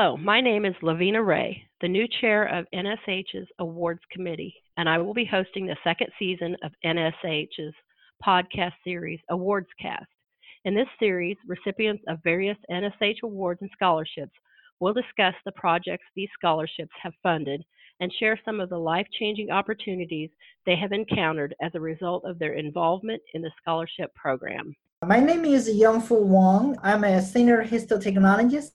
Hello, my name is Lavina Ray, the new chair of NSH's Awards Committee, and I will be hosting the second season of NSH's podcast series, Awards Cast. In this series, recipients of various NSH awards and scholarships will discuss the projects these scholarships have funded and share some of the life changing opportunities they have encountered as a result of their involvement in the scholarship program. My name is Yongfu Wang. I'm a senior histotechnologist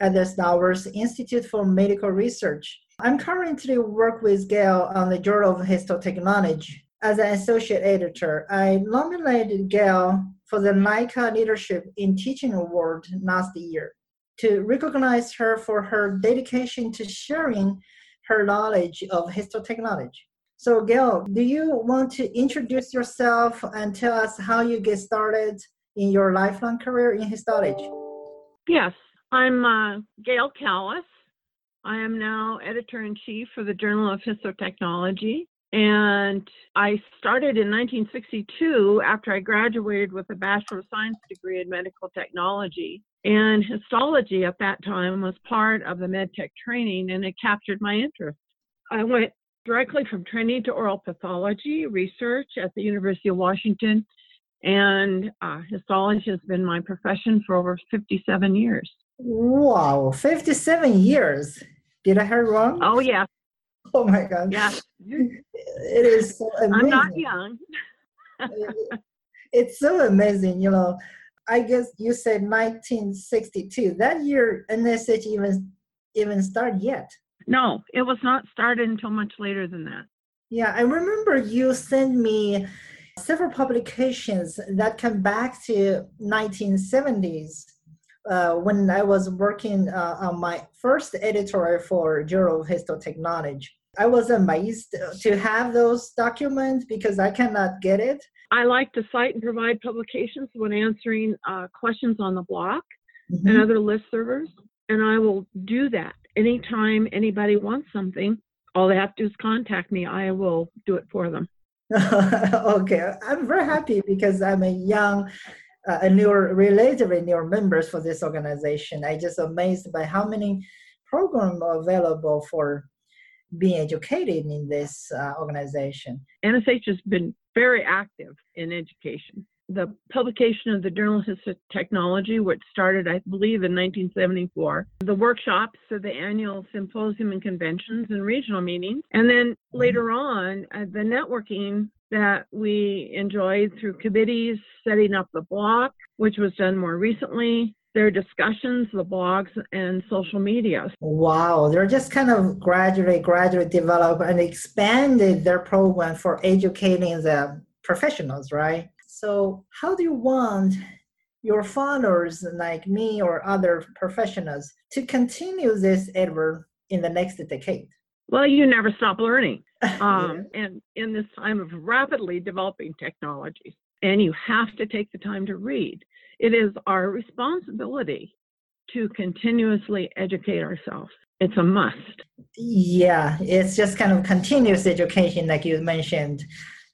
at the Stowers Institute for Medical Research. I'm currently work with Gail on the Journal of Histotechnology. As an associate editor, I nominated Gail for the Leica Leadership in Teaching Award last year to recognize her for her dedication to sharing her knowledge of histotechnology. So, Gail, do you want to introduce yourself and tell us how you get started in your lifelong career in histology? Yes, I'm uh, Gail Callis. I am now editor in chief for the Journal of Histotechnology. And I started in 1962 after I graduated with a Bachelor of Science degree in medical technology. And histology at that time was part of the medtech training and it captured my interest. I went directly from training to oral pathology research at the University of Washington. And uh, histology has been my profession for over 57 years. Wow, 57 years. Did I hear wrong? Oh, yeah. Oh my God. Yeah. It is so amazing. I'm not young. it's so amazing, you know. I guess you said 1962. That year, NSH even even started yet. No, it was not started until much later than that. Yeah, I remember you sent me several publications that come back to 1970s uh, when I was working uh, on my first editorial for Journal of Histotechnology. I was amazed to have those documents because I cannot get it. I like to cite and provide publications when answering uh, questions on the block Mm-hmm. and other list servers, and I will do that anytime anybody wants something. All they have to do is contact me. I will do it for them. okay, I'm very happy because I'm a young, uh, a newer, relatively newer members for this organization. I just amazed by how many programs are available for being educated in this uh, organization. NSH has been very active in education. The publication of the Journal of Technology, which started, I believe, in 1974, the workshops, so the annual symposium and conventions and regional meetings, and then later on, uh, the networking that we enjoyed through committees, setting up the block, which was done more recently, their discussions, the blogs, and social media. Wow, they're just kind of gradually, gradually developed and expanded their program for educating the professionals, right? So, how do you want your followers like me or other professionals to continue this effort in the next decade? Well, you never stop learning. Um, and in this time of rapidly developing technologies, and you have to take the time to read. It is our responsibility to continuously educate ourselves. It's a must. Yeah, it's just kind of continuous education, like you mentioned.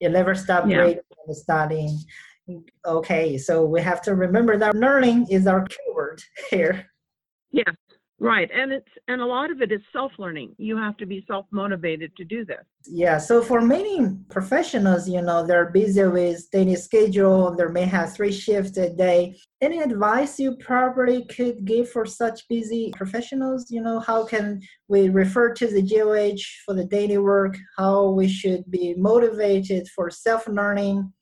You never stop Yeah. reading and studying. Okay, so we have to remember that learning is our keyword here. Yes, right. And it's and a lot of it is self-learning. You have to be self-motivated to do this. Yeah, so for many professionals, you know, they're busy with daily schedule, they may have three shifts a day. Any advice you probably could give for such busy professionals? You know, how can we refer to the GOH for the daily work, how we should be motivated for self learning?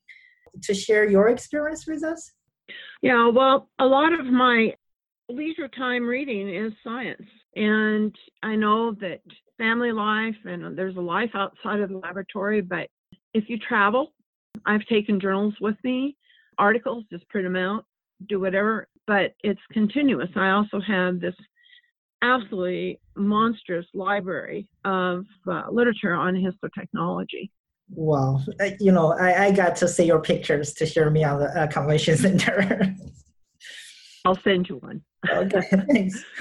To share your experience with us? Yeah, well, a lot of my leisure time reading is science. And I know that family life and there's a life outside of the laboratory, but if you travel, I've taken journals with me, articles, just print them out, do whatever, but it's continuous. I also have this absolutely monstrous library of uh, literature on histotechnology. Wow, Uh, you know, I, I got to see your pictures to share me on the uh, convention center. I'll send you one. okay, thanks.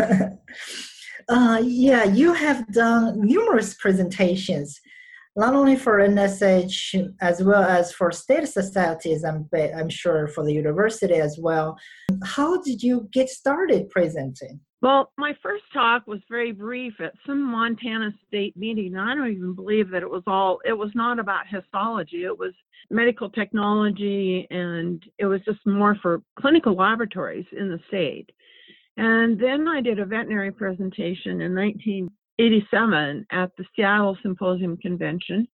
uh, yeah, you have done numerous presentations, not only for NSH as well as for state societies. I'm I'm sure for the university as well. How did you get started presenting? Well, my first talk was very brief at some Montana state meeting. I don't even believe that it was all, it was not about histology. It was medical technology and it was just more for clinical laboratories in the state. And then I did a veterinary presentation in 1987 at the Seattle Symposium Convention.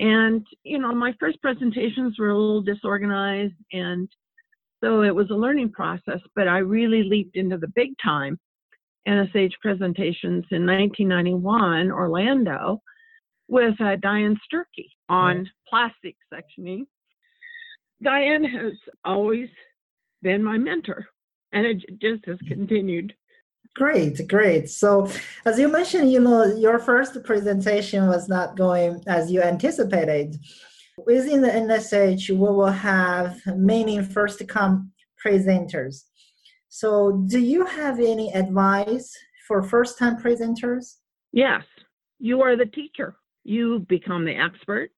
And, you know, my first presentations were a little disorganized and so it was a learning process, but I really leaped into the big time NSH presentations in 1991, Orlando, with uh, Diane Sterchi on plastic sectioning. Diane has always been my mentor, and it just has continued. Great, great. So, as you mentioned, you know, your first presentation was not going as you anticipated. Within the NSH, we will have many first come presenters. So, do you have any advice for first time presenters? Yes, you are the teacher. You become the expert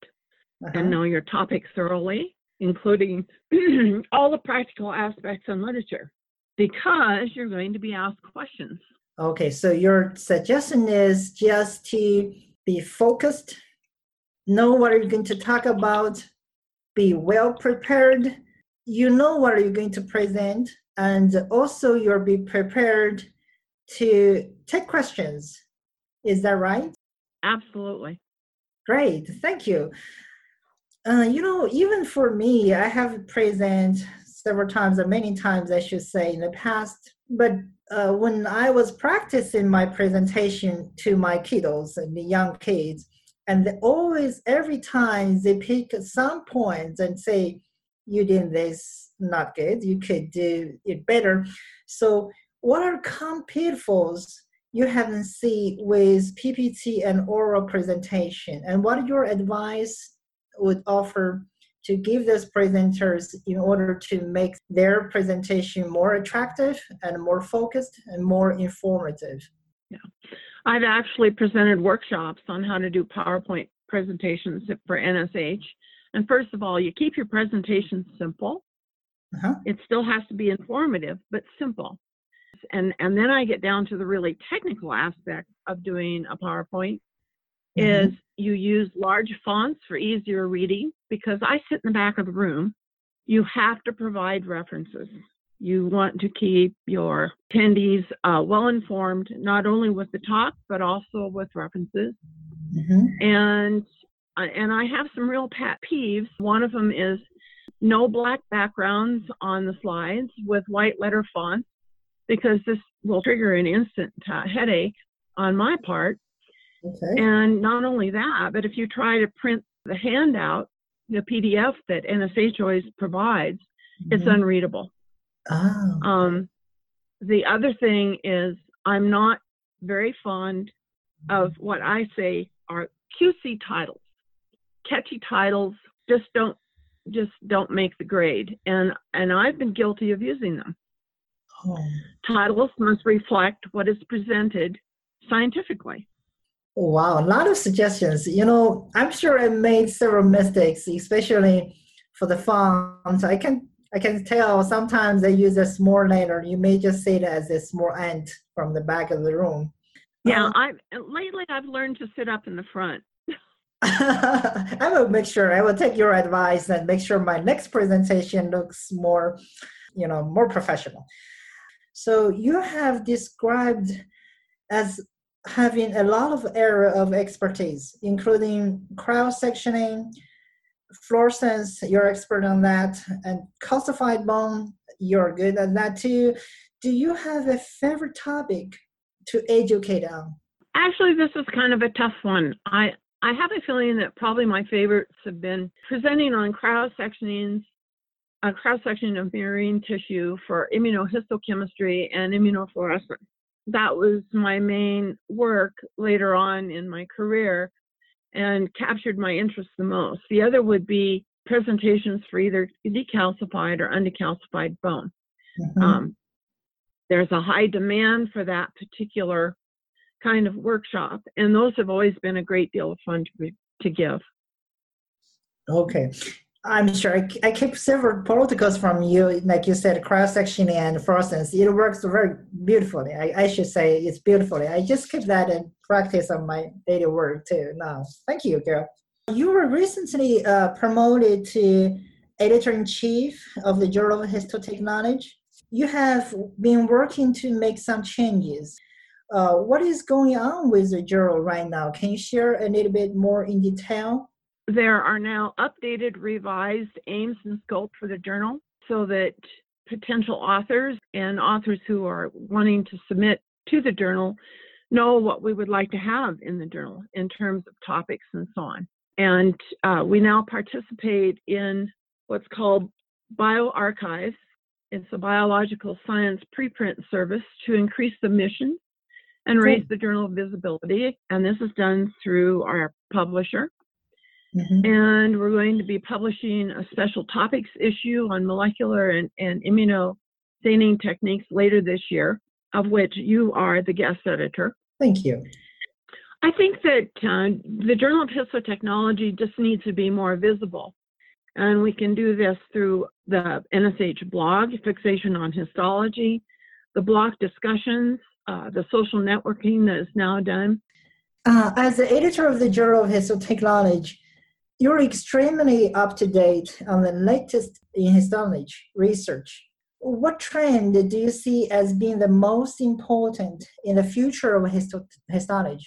uh-huh. and know your topic thoroughly, including all the practical aspects and literature, because you're going to be asked questions. Okay, so your suggestion is just to be focused, know what you're going to talk about, be well prepared, you know what you're going to present, and also you'll be prepared to take questions. Is that right? Absolutely. Great, thank you. Uh, you know, even for me, I have present several times, or many times, I should say, in the past. But uh, when I was practicing my presentation to my kiddos and the young kids, and they always, every time they pick some points and say, "You did this not good. You could do it better. So, what are common pitfalls you haven't seen with PPT and oral presentation? And what your advice would offer to give those presenters in order to make their presentation more attractive and more focused and more informative? Yeah. I've actually presented workshops on how to do PowerPoint presentations for NSH. And first of all, you keep your presentation simple uh-huh. It still has to be informative, but simple. And and then I get down to the really technical aspect of doing a PowerPoint mm-hmm. is you use large fonts for easier reading because I sit in the back of the room. You have to provide references. You want to keep your attendees uh, well informed, not only with the talk, but also with references. Mm-hmm. And uh, and I have some real pet peeves. One of them is no black backgrounds on the slides with white letter fonts because this will trigger an instant uh, headache on my part. Okay. And not only that, but if you try to print the handout, the PDF that NSH always provides, mm-hmm. it's unreadable. Oh. Um, the other thing is, I'm not very fond of what I say are QC titles. Catchy titles just don't just don't make the grade. And and i've been guilty of using them. Oh. titles must reflect what is presented scientifically. Wow. A lot of suggestions. You know i'm sure i made several mistakes especially for the fonts i can i can tell sometimes they use a small letter. You may just say it as a small ant from the back of the room. Yeah um, i lately i've learned to sit up in the front I will make sure I will take your advice and make sure my next presentation looks more, you know, more professional. So you have described as having a lot of area of expertise, including cryosectioning, fluorescence, you're expert on that, and calcified bone, you're good at that too. Do you have a favorite topic to educate on? Actually, this is kind of a tough one. I I have a feeling that probably my favorites have been presenting on cryosectionings, a cryosection of murine tissue for immunohistochemistry and immunofluorescence. That was my main work later on in my career and captured my interest the most. The other would be presentations for either decalcified or undecalcified bone. Mm-hmm. Um, there's a high demand for that particular kind of workshop. And those have always been a great deal of fun to, to give. Okay. I'm sure I, I keep several protocols from you, like you said, cryosection and fluorescence. It works very beautifully. I, I should say it's beautifully. I just keep that in practice on my daily work too now. Thank you, girl. You were recently uh, promoted to editor in chief of the Journal of Histotechnology. You have been working to make some changes. Uh, what is going on with the journal right now? Can you share a little bit more in detail? There are now updated, revised aims and scope for the journal so that potential authors and authors who are wanting to submit to the journal know what we would like to have in the journal in terms of topics and so on. And uh, we now participate in what's called bioRxives. It's a biological science preprint service to increase the mission and raise the journal visibility. And this is done through our publisher. Mm-hmm. And we're going to be publishing a special topics issue on molecular and, and immunostaining techniques later this year, of which you are the guest editor. Thank you. I think that uh, the Journal of Histotechnology just needs to be more visible. And we can do this through the NSH blog, Fixation on Histology, the blog discussions, uh, the social networking that is now done. Uh, as the editor of the Journal of Histotechnology, you're extremely up to date on the latest in histology research. What trend do you see as being the most important in the future of histology?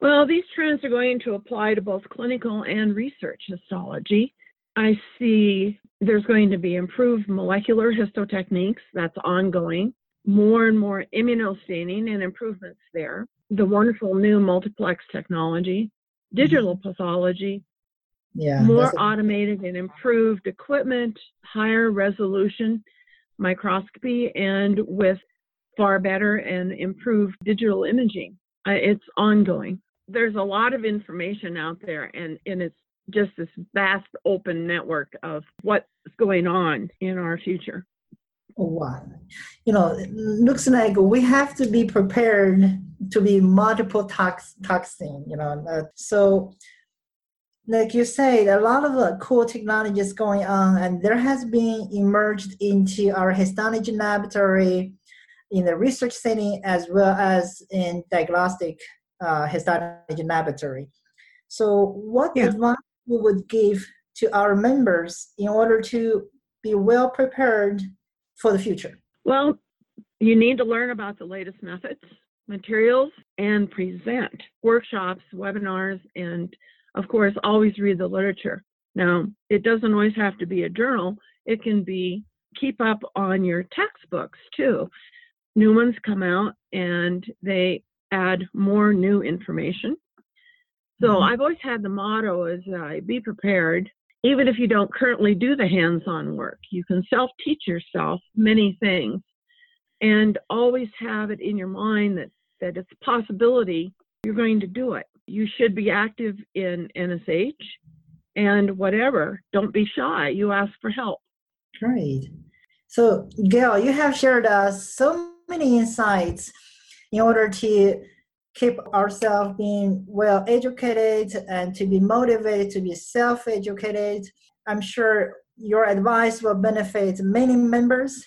Well, these trends are going to apply to both clinical and research histology. I see there's going to be improved molecular histotechniques, that's ongoing more and more immunostaining and improvements there. The wonderful new multiplex technology, digital mm-hmm. pathology, yeah, more automated and improved equipment, higher resolution microscopy, and with far better and improved digital imaging. Uh, it's ongoing. There's a lot of information out there, and, and it's just this vast open network of what's going on in our future one. You know, looks like we have to be prepared to be multiple tox- toxin, you know. Uh, so, like you said, a lot of uh, cool technologies going on, and there has been emerged into our histology laboratory in the research setting as well as in diagnostic uh, histology laboratory. So, what yeah. advice we would give to our members in order to be well prepared for the future? Well, you need to learn about the latest methods, materials, and present workshops, webinars, and of course, always read the literature. Now, it doesn't always have to be a journal, it can be keep up on your textbooks too. New ones come out and they add more new information. So mm-hmm. I've always had the motto is uh, be prepared even if you don't currently do the hands on work, you can self teach yourself many things and always have it in your mind that, that it's a possibility you're going to do it. You should be active in NSH and whatever. Don't be shy. You ask for help. Great. So, Gail, you have shared us so many insights in order to keep ourselves being well educated and to be motivated to be self educated. I'm sure your advice will benefit many members.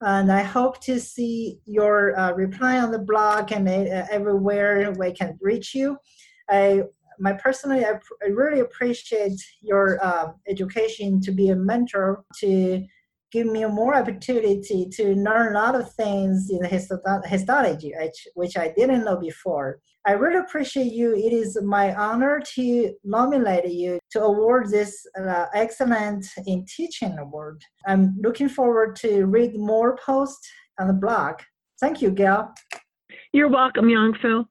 And I hope to see your uh, reply on the blog and uh, everywhere we can reach you. I, my personally, I, I really appreciate your uh, education to be a mentor to give me more opportunity to learn a lot of things in histology, which, I didn't know before. I really appreciate you. It is my honor to nominate you to award this uh, excellent in teaching award. I'm looking forward to read more posts on the blog. Thank you, Gail. You're welcome, Phil.